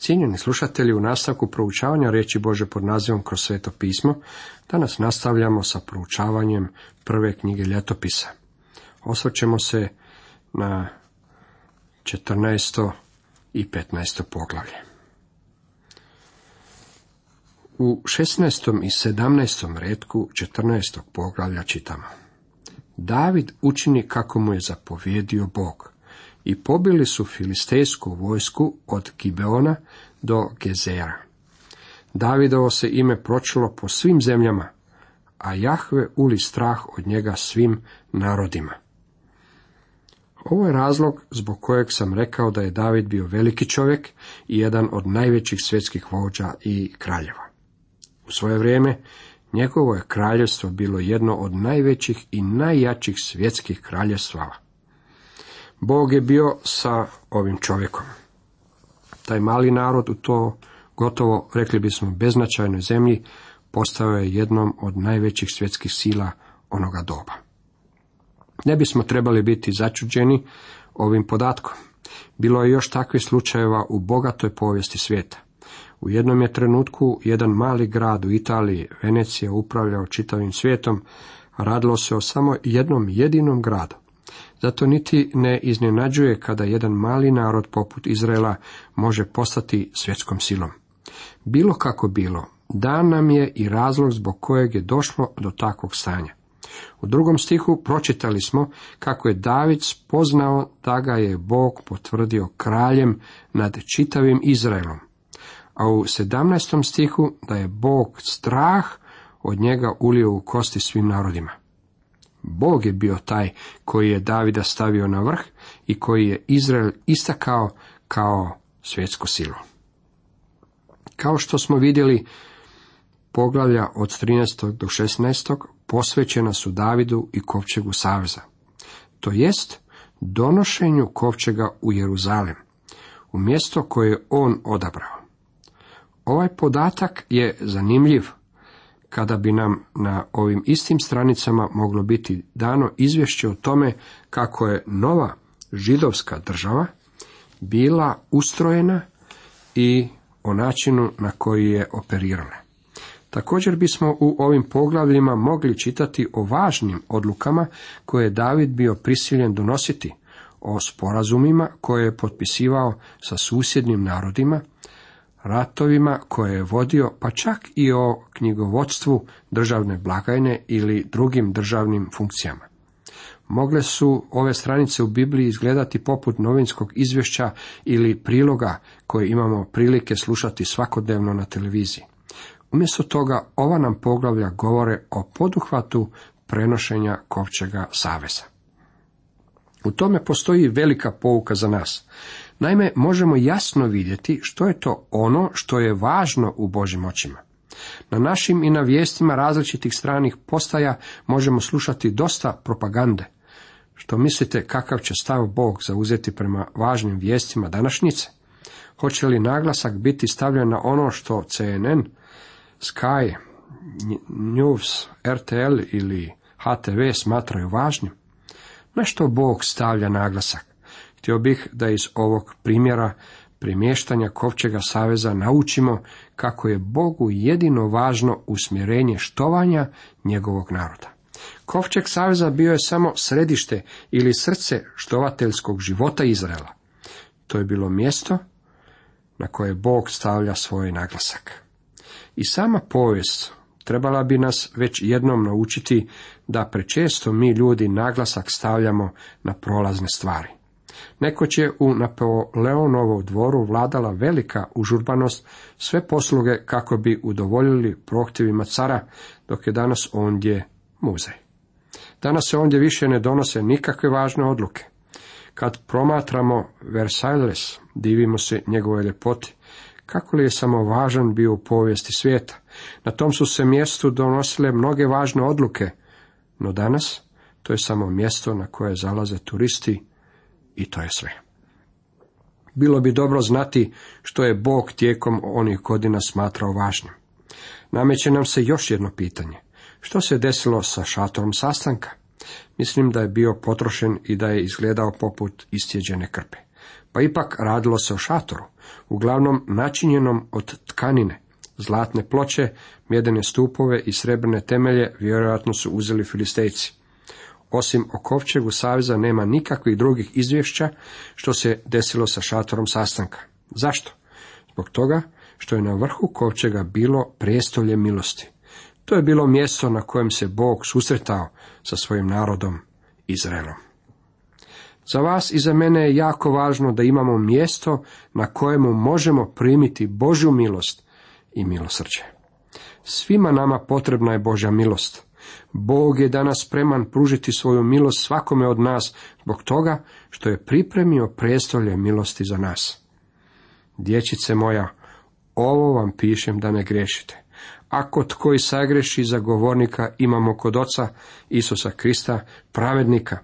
Cijenjeni slušatelji, u nastavku proučavanja riječi Bože pod nazivom kroz sveto pismo, danas nastavljamo sa proučavanjem prve knjige ljetopisa. Osvrćemo se na 14. i 15. poglavlje. U 16. i 17. redku 14. poglavlja čitamo. David učini kako mu je zapovjedio Bog i pobili su filistejsku vojsku od Gibeona do Gezera. Davidovo se ime pročilo po svim zemljama, a Jahve uli strah od njega svim narodima. Ovo je razlog zbog kojeg sam rekao da je David bio veliki čovjek i jedan od najvećih svjetskih vođa i kraljeva. U svoje vrijeme njegovo je kraljevstvo bilo jedno od najvećih i najjačih svjetskih kraljevstava. Bog je bio sa ovim čovjekom. Taj mali narod u to gotovo, rekli bismo, beznačajnoj zemlji postao je jednom od najvećih svjetskih sila onoga doba. Ne bismo trebali biti začuđeni ovim podatkom. Bilo je još takvih slučajeva u bogatoj povijesti svijeta. U jednom je trenutku jedan mali grad u Italiji, Venecija, upravljao čitavim svijetom, radilo se o samo jednom jedinom gradu. Zato niti ne iznenađuje kada jedan mali narod poput Izraela može postati svjetskom silom. Bilo kako bilo, dan nam je i razlog zbog kojeg je došlo do takvog stanja. U drugom stihu pročitali smo kako je David spoznao da ga je Bog potvrdio kraljem nad čitavim Izraelom. A u sedamnaestom stihu da je Bog strah od njega ulio u kosti svim narodima. Bog je bio taj koji je Davida stavio na vrh i koji je Izrael istakao kao svjetsku silu. Kao što smo vidjeli, poglavlja od 13. do 16. posvećena su Davidu i kovčegu saveza. To jest donošenju kovčega u Jeruzalem, u mjesto koje je on odabrao. Ovaj podatak je zanimljiv kada bi nam na ovim istim stranicama moglo biti dano izvješće o tome kako je nova židovska država bila ustrojena i o načinu na koji je operirana. Također bismo u ovim poglavljima mogli čitati o važnim odlukama koje je David bio prisiljen donositi, o sporazumima koje je potpisivao sa susjednim narodima, ratovima koje je vodio, pa čak i o knjigovodstvu državne blagajne ili drugim državnim funkcijama. Mogle su ove stranice u Bibliji izgledati poput novinskog izvješća ili priloga koje imamo prilike slušati svakodnevno na televiziji. Umjesto toga ova nam poglavlja govore o poduhvatu prenošenja kovčega saveza. U tome postoji velika pouka za nas. Naime, možemo jasno vidjeti što je to ono što je važno u Božim očima. Na našim i na vijestima različitih stranih postaja možemo slušati dosta propagande. Što mislite kakav će stav Bog zauzeti prema važnim vijestima današnjice? Hoće li naglasak biti stavljen na ono što CNN, Sky, News, RTL ili HTV smatraju važnim? Na što Bog stavlja naglasak? Htio bih da iz ovog primjera primještanja Kovčega saveza naučimo kako je Bogu jedino važno usmjerenje štovanja njegovog naroda. Kovčeg saveza bio je samo središte ili srce štovateljskog života Izraela. To je bilo mjesto na koje Bog stavlja svoj naglasak. I sama povijest trebala bi nas već jednom naučiti da prečesto mi ljudi naglasak stavljamo na prolazne stvari. Nekoć je u Napoleonovom dvoru vladala velika užurbanost, sve posluge kako bi udovoljili prohtjevima cara, dok je danas ondje muzej. Danas se ondje više ne donose nikakve važne odluke. Kad promatramo Versailles, divimo se njegove ljepoti. Kako li je samo važan bio u povijesti svijeta? Na tom su se mjestu donosile mnoge važne odluke, no danas to je samo mjesto na koje zalaze turisti i to je sve. Bilo bi dobro znati što je Bog tijekom onih godina smatrao važnim. Nameće nam se još jedno pitanje. Što se desilo sa šatorom sastanka? Mislim da je bio potrošen i da je izgledao poput istjeđene krpe. pa ipak radilo se o šatoru, uglavnom načinjenom od tkanine. Zlatne ploče, mjedene stupove i srebrne temelje vjerojatno su uzeli filistejci. Osim o kovčegu saveza nema nikakvih drugih izvješća što se desilo sa šatorom sastanka. Zašto? Zbog toga što je na vrhu kovčega bilo prijestolje milosti. To je bilo mjesto na kojem se Bog susretao sa svojim narodom Izraelom. Za vas i za mene je jako važno da imamo mjesto na kojemu možemo primiti Božju milost i milosrđe. Svima nama potrebna je Božja milost. Bog je danas spreman pružiti svoju milost svakome od nas zbog toga što je pripremio prijestolje milosti za nas. Dječice moja, ovo vam pišem da ne grešite. Ako tko i sagreši za govornika imamo kod oca Isusa Krista, pravednika,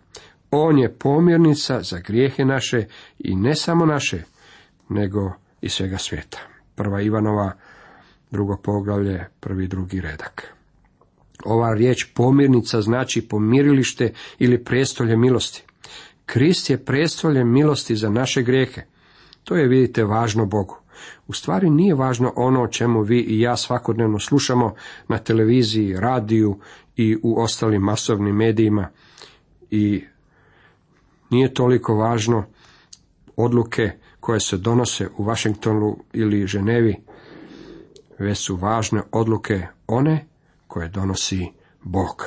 on je pomjernica za grijehe naše i ne samo naše, nego i svega svijeta. Prva Ivanova, drugo poglavlje, prvi drugi redak. Ova riječ pomirnica znači pomirilište ili prijestolje milosti. Krist je prijestolje milosti za naše grijehe. To je, vidite, važno Bogu. U stvari nije važno ono o čemu vi i ja svakodnevno slušamo na televiziji, radiju i u ostalim masovnim medijima i nije toliko važno odluke koje se donose u Washingtonu ili Ženevi, već su važne odluke one koje donosi Bog.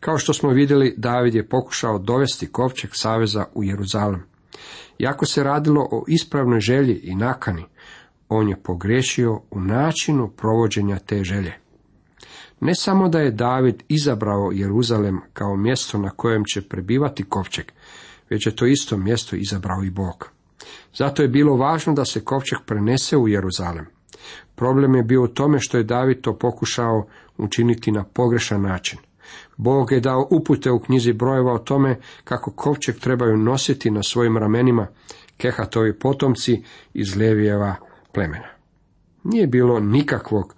Kao što smo vidjeli, David je pokušao dovesti kovčeg saveza u Jeruzalem. Iako se radilo o ispravnoj želji i nakani, on je pogrešio u načinu provođenja te želje. Ne samo da je David izabrao Jeruzalem kao mjesto na kojem će prebivati kovčeg, već je to isto mjesto izabrao i Bog. Zato je bilo važno da se kovčeg prenese u Jeruzalem. Problem je bio u tome što je David to pokušao učiniti na pogrešan način. Bog je dao upute u knjizi brojeva o tome kako kovčeg trebaju nositi na svojim ramenima Kehatovi potomci iz Levijeva plemena. Nije bilo nikakvog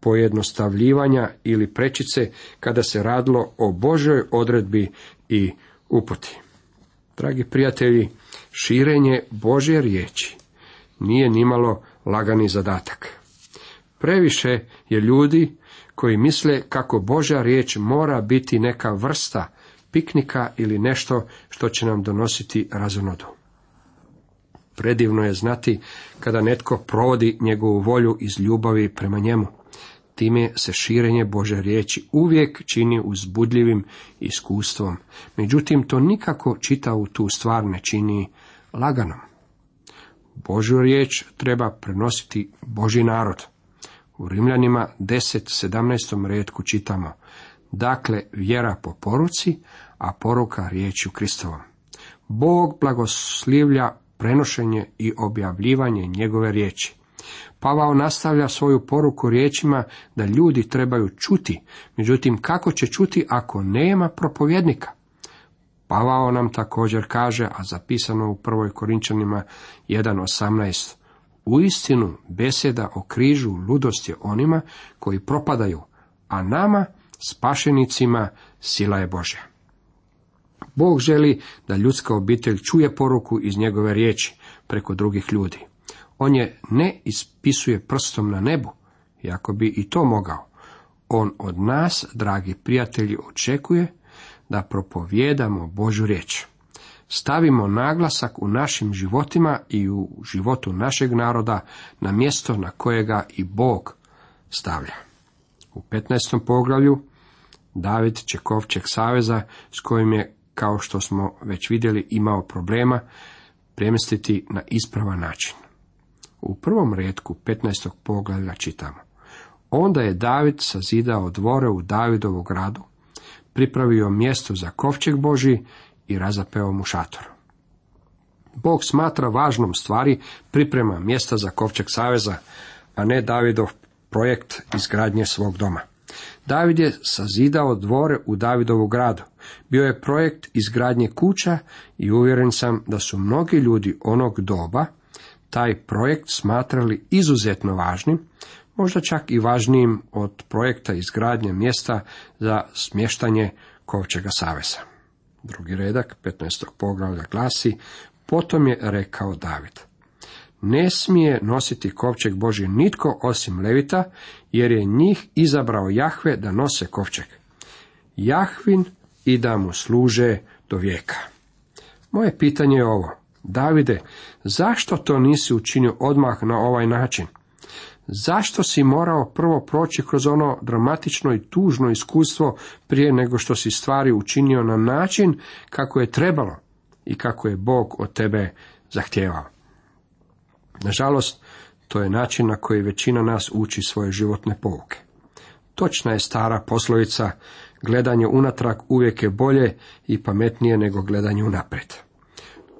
pojednostavljivanja ili prečice kada se radilo o Božoj odredbi i uputi. Dragi prijatelji, širenje Božje riječi nije nimalo lagani zadatak. Previše je ljudi koji misle kako Božja riječ mora biti neka vrsta piknika ili nešto što će nam donositi razonodu. Predivno je znati kada netko provodi njegovu volju iz ljubavi prema njemu. Time se širenje Bože riječi uvijek čini uzbudljivim iskustvom. Međutim, to nikako čitavu tu stvar ne čini laganom. Božju riječ treba prenositi Boži narod. U Rimljanima 10.17. redku čitamo Dakle, vjera po poruci, a poruka riječju Kristovom. Bog blagoslivlja prenošenje i objavljivanje njegove riječi. Pavao nastavlja svoju poruku riječima da ljudi trebaju čuti, međutim kako će čuti ako nema propovjednika? Pavao nam također kaže, a zapisano u prvoj Korinčanima 1.18, u istinu beseda o križu ludost je onima koji propadaju, a nama, spašenicima, sila je Božja. Bog želi da ljudska obitelj čuje poruku iz njegove riječi preko drugih ljudi. On je ne ispisuje prstom na nebu, iako bi i to mogao. On od nas, dragi prijatelji, očekuje da propovjedamo Božu riječ. Stavimo naglasak u našim životima i u životu našeg naroda na mjesto na kojega i Bog stavlja. U 15. poglavlju David Čekovček saveza s kojim je kao što smo već vidjeli imao problema premjestiti na ispravan način. U prvom redku 15. poglavlja čitamo. Onda je David sazidao dvore u Davidovu gradu, pripravio mjesto za kovčeg Boži i razapeo mu šator. Bog smatra važnom stvari priprema mjesta za kovčeg saveza, a ne Davidov projekt izgradnje svog doma. David je sazidao dvore u Davidovu gradu. Bio je projekt izgradnje kuća i uvjeren sam da su mnogi ljudi onog doba taj projekt smatrali izuzetno važnim, možda čak i važnijim od projekta izgradnje mjesta za smještanje Kovčega saveza. Drugi redak 15. poglavlja glasi Potom je rekao David. Ne smije nositi kovčeg Boži nitko osim Levita, jer je njih izabrao Jahve da nose kovčeg. Jahvin i da mu služe do vijeka. Moje pitanje je ovo. Davide, zašto to nisi učinio odmah na ovaj način? Zašto si morao prvo proći kroz ono dramatično i tužno iskustvo prije nego što si stvari učinio na način kako je trebalo i kako je Bog od tebe zahtijevao? Nažalost, to je način na koji većina nas uči svoje životne pouke. Točna je stara poslovica, gledanje unatrag uvijek je bolje i pametnije nego gledanje unaprijed.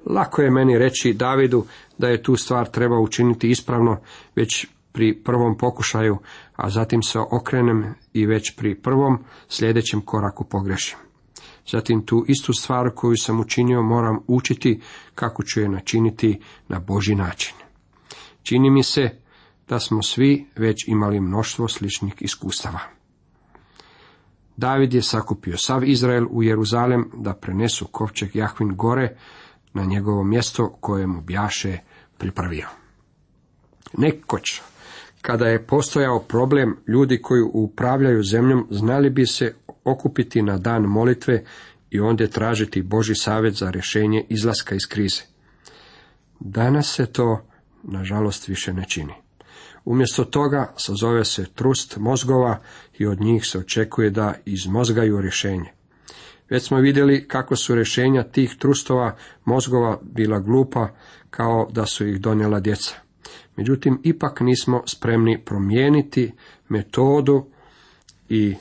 Lako je meni reći Davidu da je tu stvar treba učiniti ispravno već pri prvom pokušaju, a zatim se okrenem i već pri prvom sljedećem koraku pogrešim. Zatim tu istu stvar koju sam učinio moram učiti kako ću je načiniti na Boži način. Čini mi se da smo svi već imali mnoštvo sličnih iskustava. David je sakupio sav Izrael u Jeruzalem da prenesu kovčeg Jahvin gore na njegovo mjesto koje mu bjaše pripravio. Nekoć, kada je postojao problem, ljudi koji upravljaju zemljom znali bi se okupiti na dan molitve i ondje tražiti Boži savjet za rješenje izlaska iz krize. Danas se to, nažalost, više ne čini. Umjesto toga sazove se trust mozgova i od njih se očekuje da izmozgaju rješenje. Već smo vidjeli kako su rješenja tih trustova mozgova bila glupa kao da su ih donijela djeca. Međutim, ipak nismo spremni promijeniti metodu i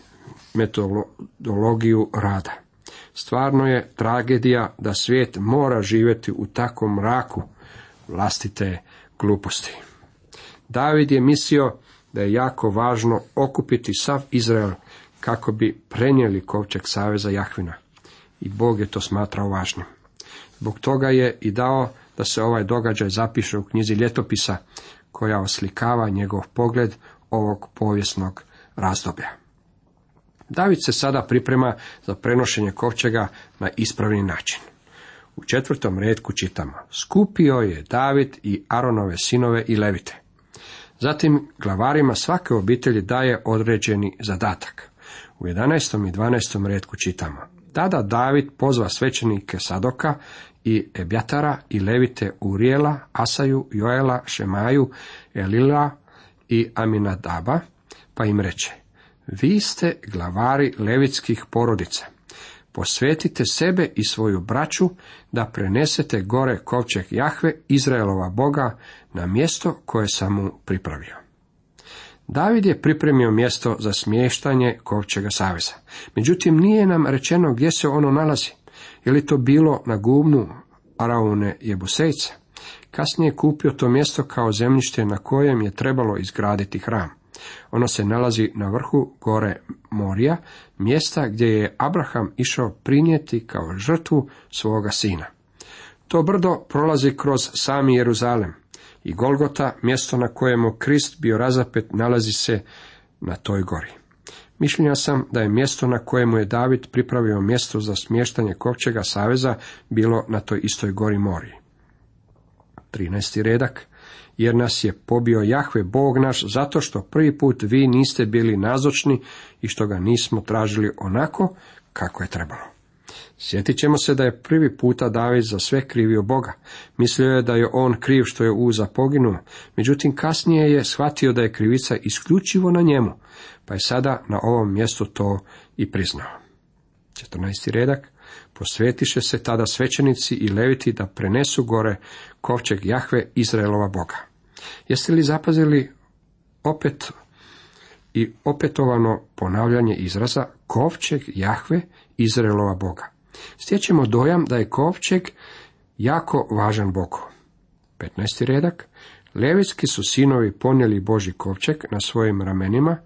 metodologiju rada. Stvarno je tragedija da svijet mora živjeti u takvom mraku vlastite gluposti. David je mislio da je jako važno okupiti sav Izrael kako bi prenijeli kovčeg saveza Jahvina. I Bog je to smatrao važnim. Zbog toga je i dao da se ovaj događaj zapiše u knjizi ljetopisa koja oslikava njegov pogled ovog povijesnog razdoblja. David se sada priprema za prenošenje kovčega na ispravni način. U četvrtom redku čitamo, skupio je David i Aronove sinove i levite. Zatim glavarima svake obitelji daje određeni zadatak. U 11. i 12. redku čitamo. Tada David pozva svećenike Sadoka i Ebjatara i Levite Urijela, Asaju, Joela, Šemaju, Elila i Aminadaba, pa im reče, vi ste glavari levitskih porodica. Posvetite sebe i svoju braću da prenesete gore kovčeg Jahve, Izraelova Boga, na mjesto koje sam mu pripravio. David je pripremio mjesto za smještanje kovčega saveza. Međutim, nije nam rečeno gdje se ono nalazi. Je li to bilo na gubnu Araune Jebusejca? Kasnije je kupio to mjesto kao zemljište na kojem je trebalo izgraditi hram. Ono se nalazi na vrhu gore Morija, mjesta gdje je Abraham išao prinijeti kao žrtvu svoga sina. To brdo prolazi kroz sami Jeruzalem i Golgota, mjesto na kojemu Krist bio razapet, nalazi se na toj gori. Mišljenja sam da je mjesto na kojemu je David pripravio mjesto za smještanje kovčega saveza bilo na toj istoj gori Moriji. 13. redak jer nas je pobio Jahve Bog naš, zato što prvi put vi niste bili nazočni i što ga nismo tražili onako kako je trebalo. Sjetit ćemo se da je prvi puta David za sve krivio Boga. Mislio je da je on kriv što je Uza poginuo, međutim kasnije je shvatio da je krivica isključivo na njemu, pa je sada na ovom mjestu to i priznao. 14. redak Posvetiše se tada svećenici i leviti da prenesu gore kovčeg Jahve Izraelova Boga. Jeste li zapazili opet i opetovano ponavljanje izraza kovčeg Jahve Izraelova Boga? Stječemo dojam da je kovčeg jako važan Bogu. 15. redak. Levitski su sinovi ponijeli Boži kovčeg na svojim ramenima,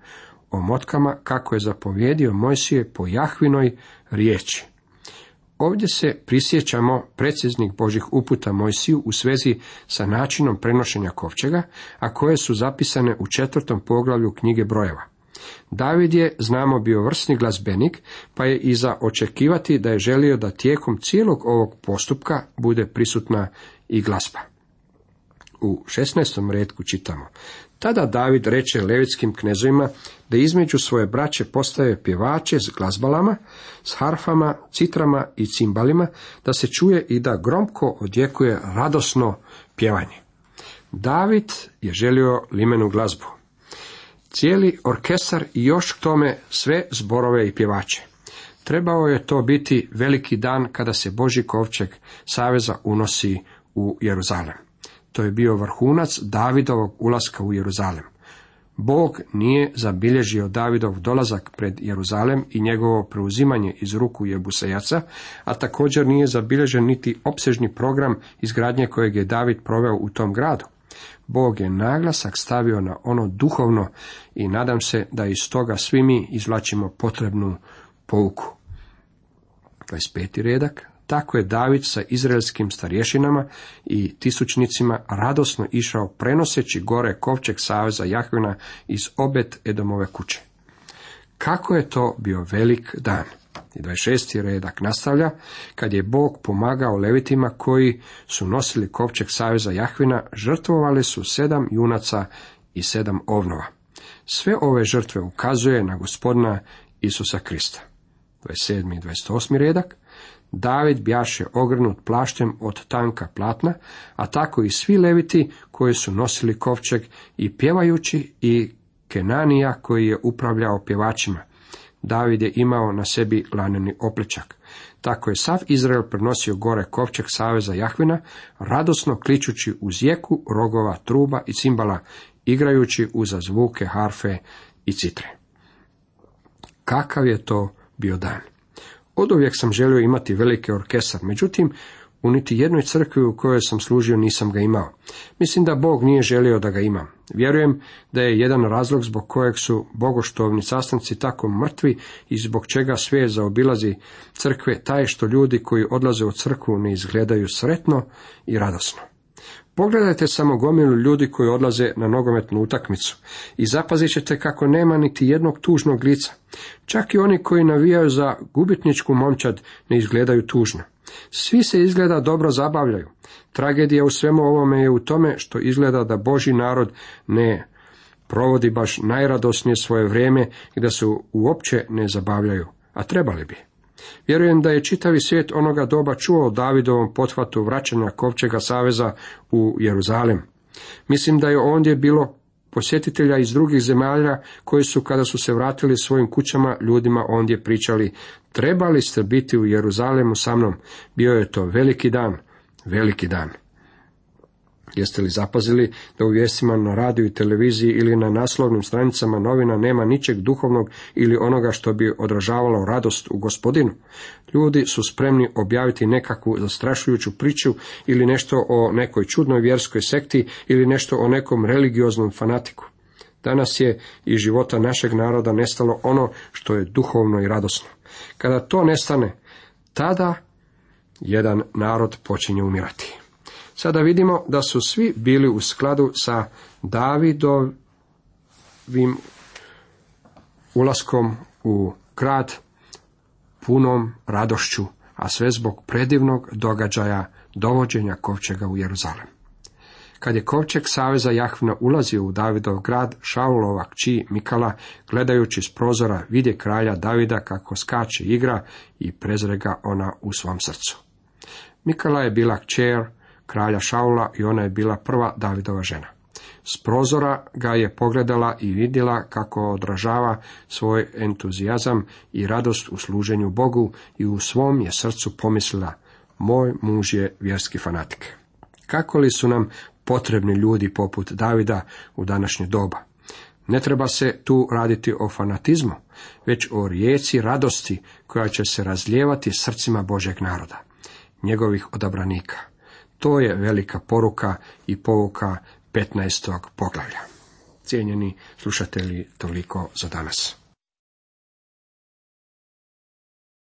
o motkama kako je zapovjedio Mojsije po Jahvinoj riječi. Ovdje se prisjećamo preciznih Božih uputa Mojsiju u svezi sa načinom prenošenja kovčega, a koje su zapisane u četvrtom poglavlju knjige brojeva. David je, znamo, bio vrsni glazbenik, pa je i za očekivati da je želio da tijekom cijelog ovog postupka bude prisutna i glazba. U 16. redku čitamo. Tada David reče levitskim knezovima da između svoje braće postave pjevače s glazbalama, s harfama, citrama i cimbalima, da se čuje i da gromko odjekuje radosno pjevanje. David je želio limenu glazbu. Cijeli orkestar i još k tome sve zborove i pjevače. Trebao je to biti veliki dan kada se Boži kovčeg saveza unosi u Jeruzalem. To je bio vrhunac Davidovog ulaska u Jeruzalem. Bog nije zabilježio Davidov dolazak pred Jeruzalem i njegovo preuzimanje iz ruku Jebusejaca, a također nije zabilježen niti opsežni program izgradnje kojeg je David proveo u tom gradu. Bog je naglasak stavio na ono duhovno i nadam se da iz toga svi mi izvlačimo potrebnu pouku. 25. redak. Tako je David sa izraelskim starješinama i tisućnicima radosno išao prenoseći gore kovčeg saveza Jahvina iz obet Edomove kuće. Kako je to bio velik dan! I 26. redak nastavlja, kad je Bog pomagao levitima koji su nosili kovčeg saveza Jahvina, žrtvovali su sedam junaca i sedam ovnova. Sve ove žrtve ukazuje na gospodina Isusa Krista. 27. i 28. redak, David bjaše ogrnut plaštem od tanka platna, a tako i svi leviti koji su nosili kovčeg i pjevajući i Kenanija koji je upravljao pjevačima. David je imao na sebi laneni oplečak. Tako je sav Izrael prenosio gore kovčeg saveza Jahvina, radosno kličući uz jeku rogova, truba i cimbala, igrajući uza zvuke harfe i citre. Kakav je to bio dan? Od uvijek sam želio imati veliki orkestar, međutim, u niti jednoj crkvi u kojoj sam služio nisam ga imao. Mislim da Bog nije želio da ga imam. Vjerujem da je jedan razlog zbog kojeg su bogoštovni sastanci tako mrtvi i zbog čega sve zaobilazi crkve taj što ljudi koji odlaze u crkvu ne izgledaju sretno i radosno. Pogledajte samo gomilu ljudi koji odlaze na nogometnu utakmicu i zapazit ćete kako nema niti jednog tužnog lica. Čak i oni koji navijaju za gubitničku momčad ne izgledaju tužno. Svi se izgleda dobro zabavljaju. Tragedija u svemu ovome je u tome što izgleda da Boži narod ne provodi baš najradosnije svoje vrijeme i da se uopće ne zabavljaju, a trebali bi. Vjerujem da je čitavi svijet onoga doba čuo o Davidovom pothvatu vraćanja Kovčega saveza u Jeruzalem. Mislim da je ondje bilo posjetitelja iz drugih zemalja koji su kada su se vratili svojim kućama ljudima ondje pričali trebali ste biti u Jeruzalemu sa mnom, bio je to veliki dan, veliki dan. Jeste li zapazili da u vijestima na radiju i televiziji ili na naslovnim stranicama novina nema ničeg duhovnog ili onoga što bi odražavalo radost u gospodinu? Ljudi su spremni objaviti nekakvu zastrašujuću priču ili nešto o nekoj čudnoj vjerskoj sekti ili nešto o nekom religioznom fanatiku. Danas je iz života našeg naroda nestalo ono što je duhovno i radosno. Kada to nestane, tada jedan narod počinje umirati. Sada vidimo da su svi bili u skladu sa Davidovim ulaskom u grad punom radošću, a sve zbog predivnog događaja dovođenja kovčega u Jeruzalem. Kad je kovčeg saveza Jahvina ulazio u Davidov grad, Šaulova kći Mikala, gledajući s prozora, vidje kralja Davida kako skače igra i prezrega ona u svom srcu. Mikala je bila kćer kralja Šaula i ona je bila prva Davidova žena. S prozora ga je pogledala i vidjela kako odražava svoj entuzijazam i radost u služenju Bogu i u svom je srcu pomislila, moj muž je vjerski fanatik. Kako li su nam potrebni ljudi poput Davida u današnje doba? Ne treba se tu raditi o fanatizmu, već o rijeci radosti koja će se razlijevati srcima Božeg naroda, njegovih odabranika. To je velika poruka i pouka 15. poglavlja. Cijenjeni slušatelji, toliko za danas.